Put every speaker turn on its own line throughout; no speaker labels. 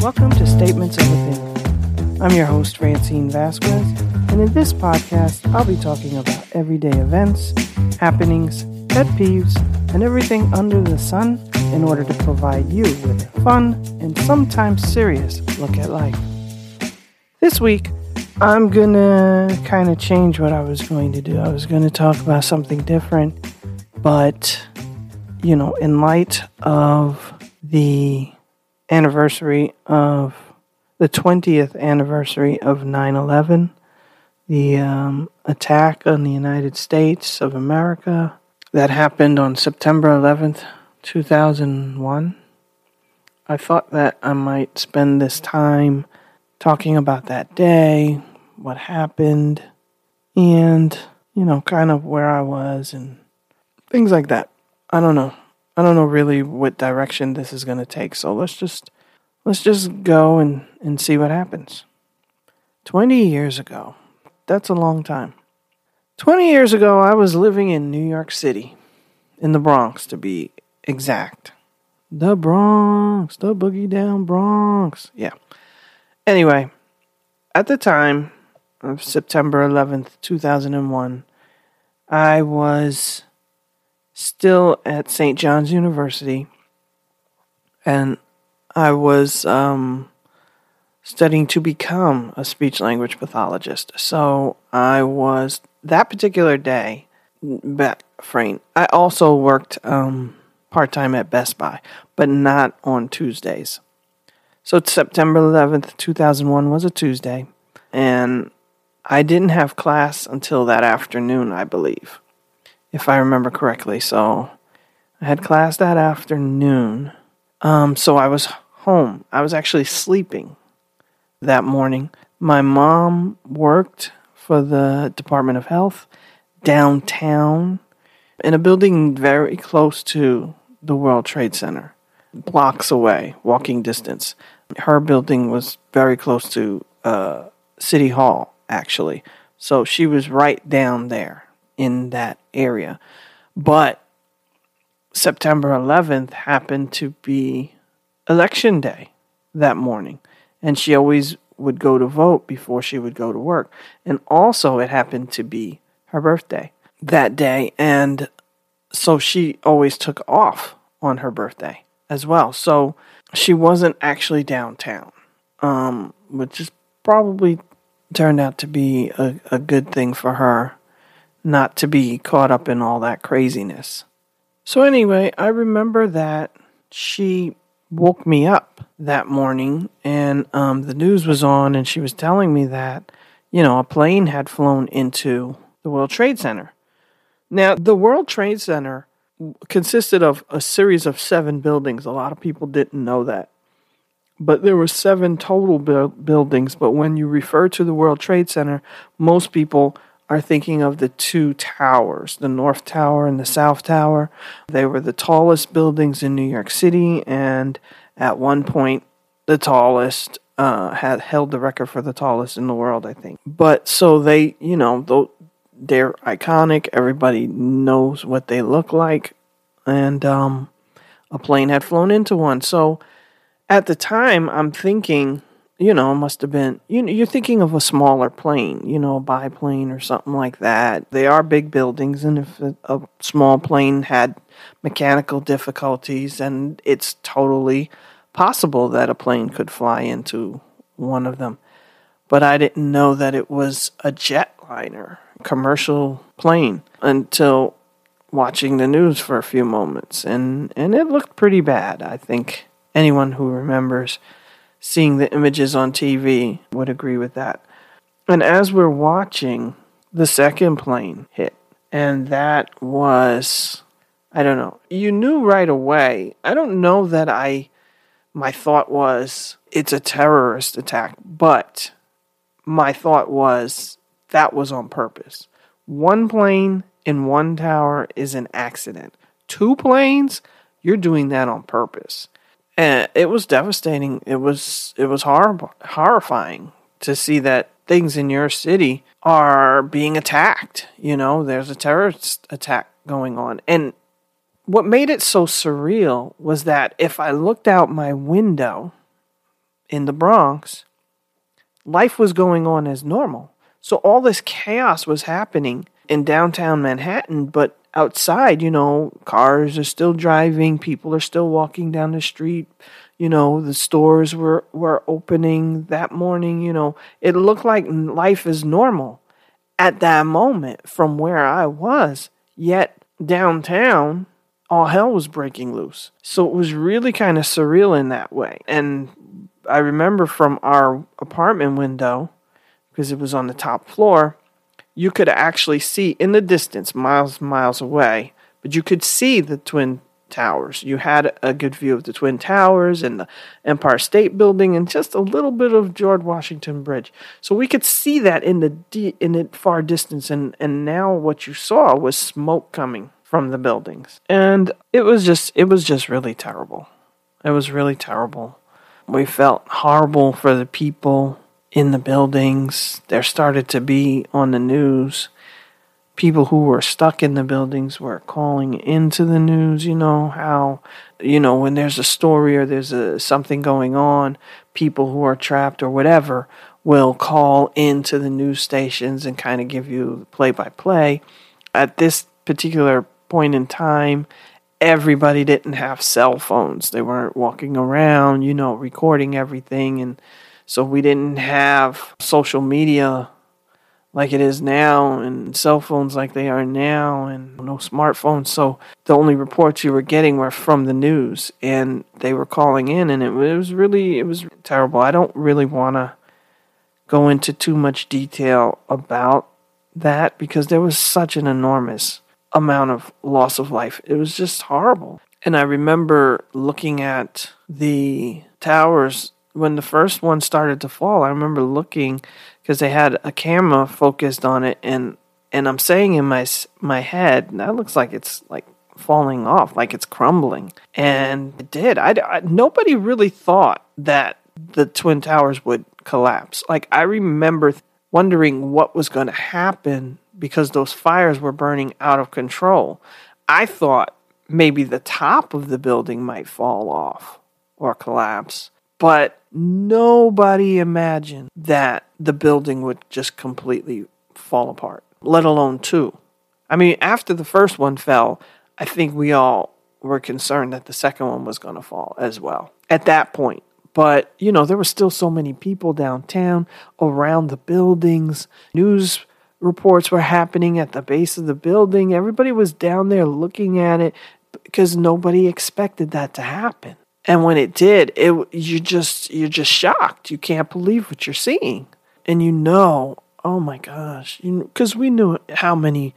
Welcome to Statements of Opinion. I'm your host, Francine Vasquez, and in this podcast, I'll be talking about everyday events, happenings, pet peeves, and everything under the sun in order to provide you with a fun and sometimes serious look at life. This week, I'm gonna kind of change what I was going to do. I was going to talk about something different, but you know, in light of the anniversary of the 20th anniversary of 9 11, the um, attack on the United States of America that happened on September 11th, 2001. I thought that I might spend this time talking about that day, what happened, and, you know, kind of where I was and things like that. I don't know. I don't know really what direction this is going to take. So let's just let's just go and, and see what happens. 20 years ago. That's a long time. 20 years ago, I was living in New York City, in the Bronx to be exact. The Bronx, the boogie down Bronx. Yeah. Anyway, at the time, of September 11th, 2001, I was still at St. John's University and I was um, studying to become a speech language pathologist. So I was that particular day, but Frame. I also worked um, part time at Best Buy, but not on Tuesdays. So September 11th, 2001 was a Tuesday, and I didn't have class until that afternoon, I believe, if I remember correctly. So I had class that afternoon. Um, so I was home. I was actually sleeping that morning. My mom worked for the Department of Health downtown in a building very close to the World Trade Center, blocks away, walking distance. Her building was very close to uh, City Hall actually. So she was right down there in that area. But September 11th happened to be election day that morning. And she always would go to vote before she would go to work. And also, it happened to be her birthday that day. And so she always took off on her birthday as well. So she wasn't actually downtown, um, which is probably turned out to be a, a good thing for her not to be caught up in all that craziness. So, anyway, I remember that she woke me up that morning and um, the news was on, and she was telling me that, you know, a plane had flown into the World Trade Center. Now, the World Trade Center consisted of a series of seven buildings. A lot of people didn't know that but there were seven total bu- buildings. But when you refer to the World Trade Center, most people are thinking of the two towers, the North Tower and the South Tower. They were the tallest buildings in New York City, and at one point, the tallest uh, had held the record for the tallest in the world, I think. But so they, you know, they're iconic. Everybody knows what they look like, and um, a plane had flown into one. So at the time, I'm thinking, you know, must have been, you know, you're thinking of a smaller plane, you know, a biplane or something like that. They are big buildings, and if a, a small plane had mechanical difficulties, and it's totally possible that a plane could fly into one of them. But I didn't know that it was a jetliner, commercial plane, until watching the news for a few moments, and and it looked pretty bad. I think anyone who remembers seeing the images on TV would agree with that. And as we're watching, the second plane hit. And that was, I don't know, you knew right away. I don't know that I, my thought was, it's a terrorist attack, but my thought was, that was on purpose. One plane in one tower is an accident. Two planes, you're doing that on purpose and it was devastating. It was it was horrible, horrifying to see that things in your city are being attacked. You know, there's a terrorist attack going on, and what made it so surreal was that if I looked out my window in the Bronx, life was going on as normal. So all this chaos was happening in downtown Manhattan, but outside, you know, cars are still driving, people are still walking down the street, you know, the stores were were opening that morning, you know. It looked like life is normal at that moment from where I was. Yet downtown, all hell was breaking loose. So it was really kind of surreal in that way. And I remember from our apartment window, because it was on the top floor, you could actually see in the distance, miles miles away, but you could see the twin towers. You had a good view of the twin towers and the Empire State Building and just a little bit of George Washington Bridge. So we could see that in the in the far distance and and now what you saw was smoke coming from the buildings. And it was just it was just really terrible. It was really terrible. We felt horrible for the people in the buildings. There started to be on the news people who were stuck in the buildings were calling into the news, you know, how you know, when there's a story or there's a something going on, people who are trapped or whatever will call into the news stations and kind of give you play by play. At this particular point in time, everybody didn't have cell phones. They weren't walking around, you know, recording everything and so we didn't have social media like it is now and cell phones like they are now and no smartphones. So the only reports you were getting were from the news and they were calling in and it was really it was terrible. I don't really want to go into too much detail about that because there was such an enormous amount of loss of life. It was just horrible. And I remember looking at the towers when the first one started to fall. I remember looking because they had a camera focused on it, and and I'm saying in my my head that looks like it's like falling off, like it's crumbling, and it did. I, I nobody really thought that the twin towers would collapse. Like I remember wondering what was going to happen because those fires were burning out of control. I thought maybe the top of the building might fall off or collapse, but nobody imagined that the building would just completely fall apart, let alone two. I mean, after the first one fell, I think we all were concerned that the second one was going to fall as well at that point. But, you know, there were still so many people downtown, around the buildings. News reports were happening at the base of the building. Everybody was down there looking at it because nobody expected that to happen. And when it did, it you just you're just shocked. You can't believe what you're seeing. And you know, oh my gosh, cuz we knew how many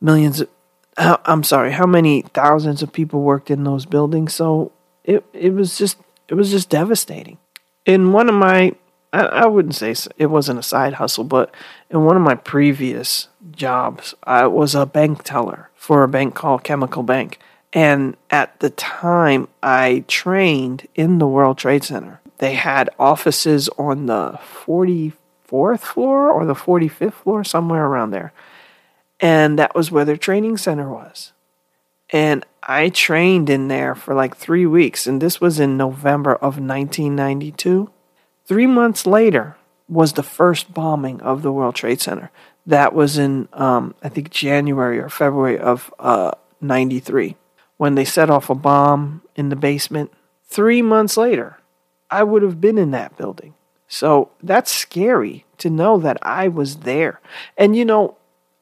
millions of, how, I'm sorry, how many thousands of people worked in those buildings. So it it was just it was just devastating. In one of my I, I wouldn't say it wasn't a side hustle, but in one of my previous jobs, I was a bank teller for a bank called Chemical Bank. And at the time, I trained in the World Trade Center. They had offices on the 44th floor or the 45th floor, somewhere around there. And that was where their training center was. And I trained in there for like three weeks, and this was in November of 1992. Three months later was the first bombing of the World Trade Center. That was in, um, I think, January or February of uh, 93 when they set off a bomb in the basement. Three months later, I would have been in that building. So that's scary to know that I was there. And you know,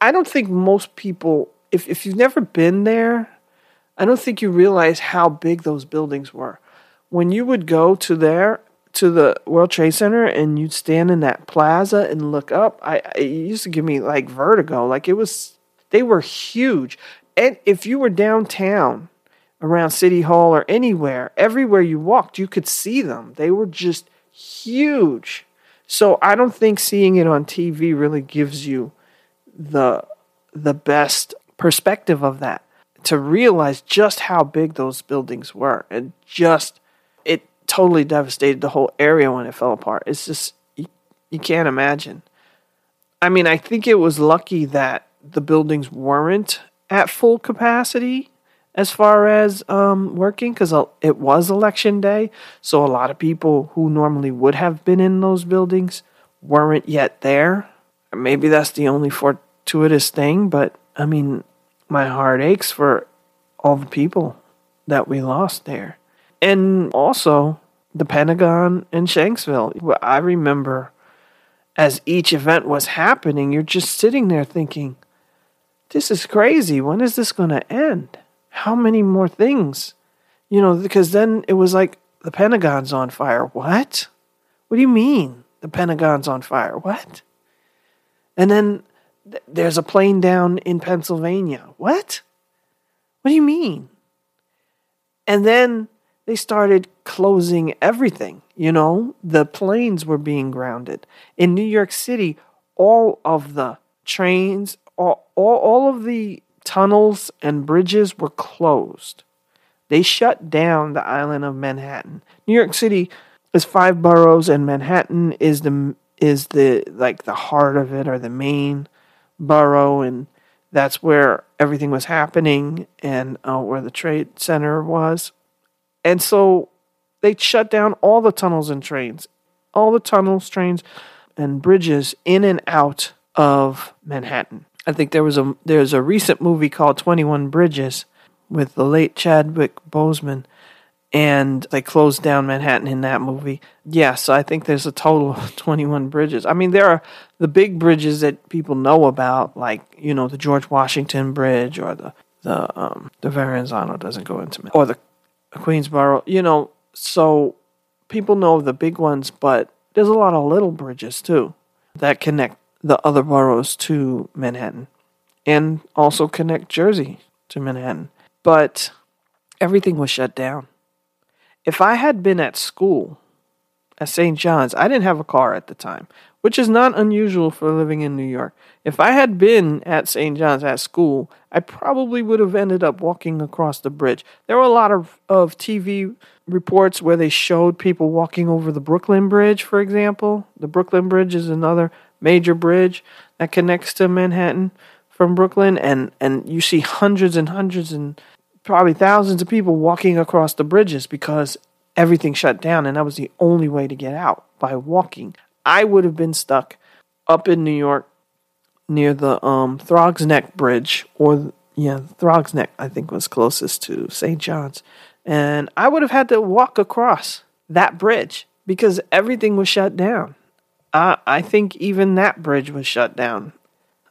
I don't think most people, if, if you've never been there, I don't think you realize how big those buildings were. When you would go to there, to the World Trade Center, and you'd stand in that plaza and look up, I it used to give me like vertigo. Like it was, they were huge and if you were downtown around City Hall or anywhere, everywhere you walked, you could see them. They were just huge. So I don't think seeing it on TV really gives you the the best perspective of that to realize just how big those buildings were and just it totally devastated the whole area when it fell apart. It's just you, you can't imagine. I mean, I think it was lucky that the buildings weren't at full capacity as far as um, working because it was election day. So a lot of people who normally would have been in those buildings weren't yet there. Maybe that's the only fortuitous thing, but I mean, my heart aches for all the people that we lost there. And also the Pentagon in Shanksville. I remember as each event was happening, you're just sitting there thinking, this is crazy. When is this going to end? How many more things? You know, because then it was like the Pentagon's on fire. What? What do you mean the Pentagon's on fire? What? And then th- there's a plane down in Pennsylvania. What? What do you mean? And then they started closing everything. You know, the planes were being grounded. In New York City, all of the trains, all, all, of the tunnels and bridges were closed. They shut down the island of Manhattan. New York City is five boroughs, and Manhattan is the is the like the heart of it or the main borough, and that's where everything was happening and uh, where the trade center was. And so they shut down all the tunnels and trains, all the tunnels, trains, and bridges in and out of Manhattan. I think there was a there's a recent movie called Twenty One Bridges with the late Chadwick Boseman, and they closed down Manhattan in that movie. Yeah, so I think there's a total of 21 bridges. I mean, there are the big bridges that people know about, like you know the George Washington Bridge or the the um, the Verrazano doesn't go into or the Queensboro. You know, so people know the big ones, but there's a lot of little bridges too that connect the other boroughs to Manhattan and also connect Jersey to Manhattan. But everything was shut down. If I had been at school at St. John's, I didn't have a car at the time, which is not unusual for living in New York. If I had been at St. John's at school, I probably would have ended up walking across the bridge. There were a lot of, of TV reports where they showed people walking over the Brooklyn Bridge, for example. The Brooklyn Bridge is another major bridge that connects to Manhattan from Brooklyn, and, and you see hundreds and hundreds and probably thousands of people walking across the bridges because everything shut down, and that was the only way to get out by walking. I would have been stuck up in New York near the um, Throgs Neck Bridge, or yeah, Throgs Neck, I think was closest to St. John's. And I would have had to walk across that bridge because everything was shut down. I, I think even that bridge was shut down.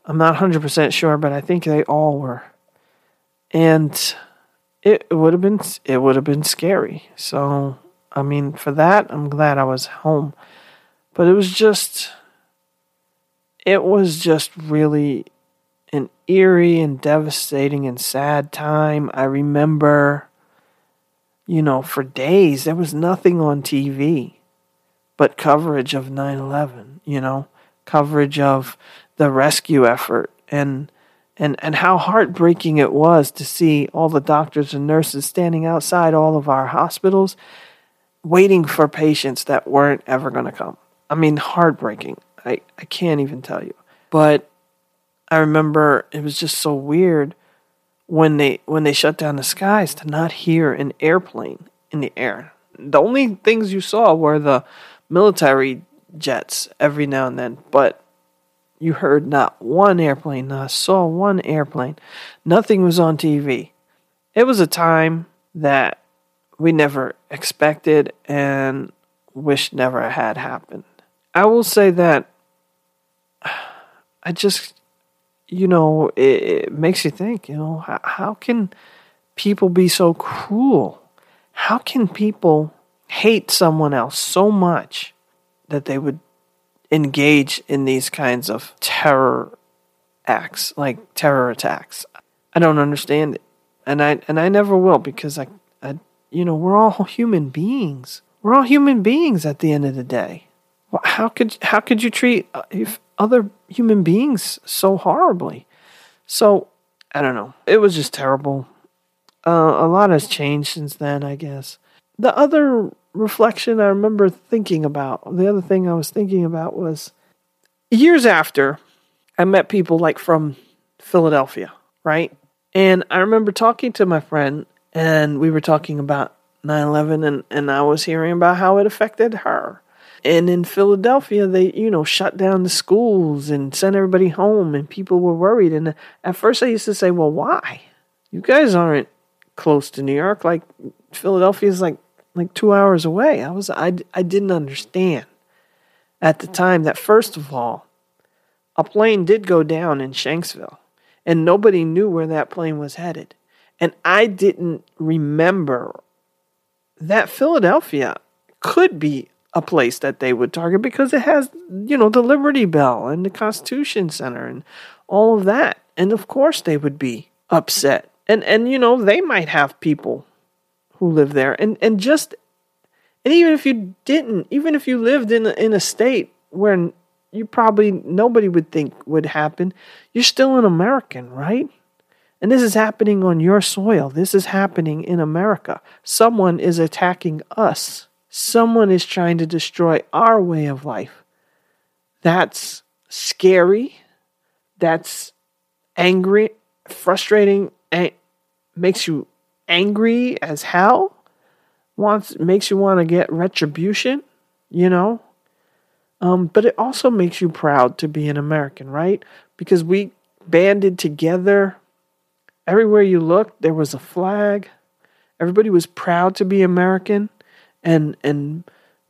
I'm not 100% sure, but I think they all were. And it would have been it would have been scary. So, I mean, for that, I'm glad I was home. But it was just it was just really an eerie and devastating and sad time. I remember you know, for days there was nothing on TV but coverage of 9/11, you know, coverage of the rescue effort and and and how heartbreaking it was to see all the doctors and nurses standing outside all of our hospitals waiting for patients that weren't ever going to come. I mean, heartbreaking. I I can't even tell you. But I remember it was just so weird when they when they shut down the skies to not hear an airplane in the air. The only things you saw were the military jets every now and then, but you heard not one airplane, not saw one airplane. Nothing was on TV. It was a time that we never expected and wish never had happened. I will say that I just you know, it, it makes you think, you know, how, how can people be so cruel? How can people hate someone else so much that they would engage in these kinds of terror acts, like terror attacks? I don't understand it. And I and I never will because I, I you know, we're all human beings. We're all human beings at the end of the day. How could how could you treat uh, other human beings so horribly. So, I don't know. It was just terrible. Uh, a lot has changed since then, I guess. The other reflection I remember thinking about, the other thing I was thinking about was years after I met people like from Philadelphia, right? And I remember talking to my friend, and we were talking about 9 11, and, and I was hearing about how it affected her. And in Philadelphia, they, you know, shut down the schools and sent everybody home, and people were worried. And at first, I used to say, well, why? You guys aren't close to New York. Like, Philadelphia is like, like two hours away. I was, I, I didn't understand at the time that, first of all, a plane did go down in Shanksville, and nobody knew where that plane was headed. And I didn't remember that Philadelphia could be a place that they would target because it has, you know, the Liberty Bell and the Constitution Center and all of that. And of course they would be upset. And and you know, they might have people who live there. And and just and even if you didn't, even if you lived in a, in a state where you probably nobody would think would happen, you're still an American, right? And this is happening on your soil. This is happening in America. Someone is attacking us. Someone is trying to destroy our way of life. That's scary. That's angry, frustrating, and makes you angry as hell. Wants makes you want to get retribution, you know? Um, but it also makes you proud to be an American, right? Because we banded together. Everywhere you looked, there was a flag. Everybody was proud to be American and and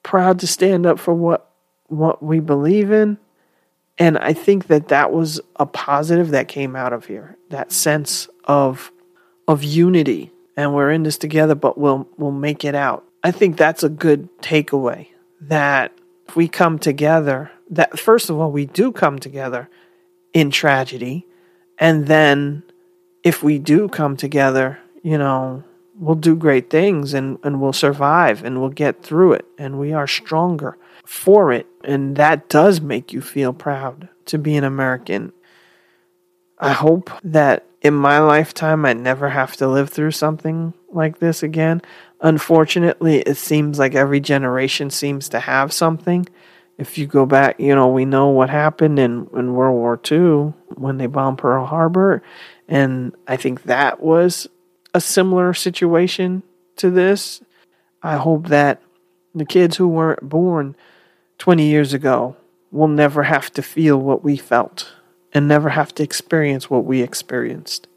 proud to stand up for what what we believe in. And I think that that was a positive that came out of here. That sense of of unity and we're in this together but we'll we'll make it out. I think that's a good takeaway that if we come together that first of all we do come together in tragedy and then if we do come together, you know, we'll do great things and, and we'll survive and we'll get through it and we are stronger for it. And that does make you feel proud to be an American. I hope that in my lifetime I never have to live through something like this again. Unfortunately, it seems like every generation seems to have something. If you go back, you know, we know what happened in, in World War II when they bombed Pearl Harbor. And I think that was a similar situation to this. I hope that the kids who weren't born 20 years ago will never have to feel what we felt and never have to experience what we experienced.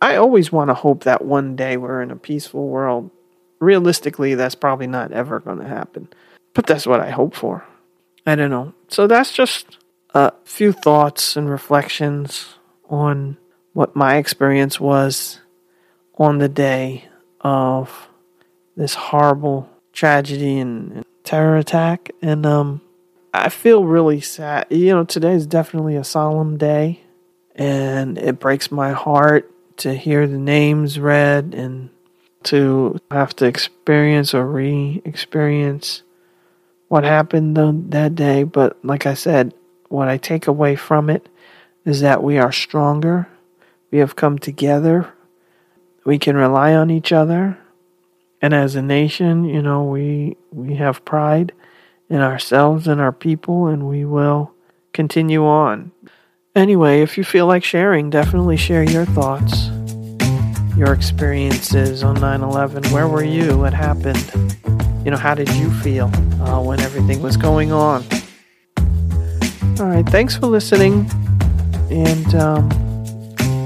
I always want to hope that one day we're in a peaceful world. Realistically, that's probably not ever going to happen, but that's what I hope for. I don't know. So that's just a few thoughts and reflections on what my experience was on the day of this horrible tragedy and, and terror attack. And um, I feel really sad. You know, today is definitely a solemn day, and it breaks my heart to hear the names read and to have to experience or re experience what happened that day. But like I said, what I take away from it is that we are stronger. We have come together we can rely on each other. And as a nation, you know, we we have pride in ourselves and our people and we will continue on. Anyway, if you feel like sharing, definitely share your thoughts, your experiences on 9 11. Where were you? What happened? You know, how did you feel uh, when everything was going on? All right, thanks for listening. And, um,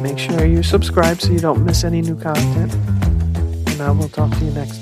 Make sure you subscribe so you don't miss any new content. And I will talk to you next time.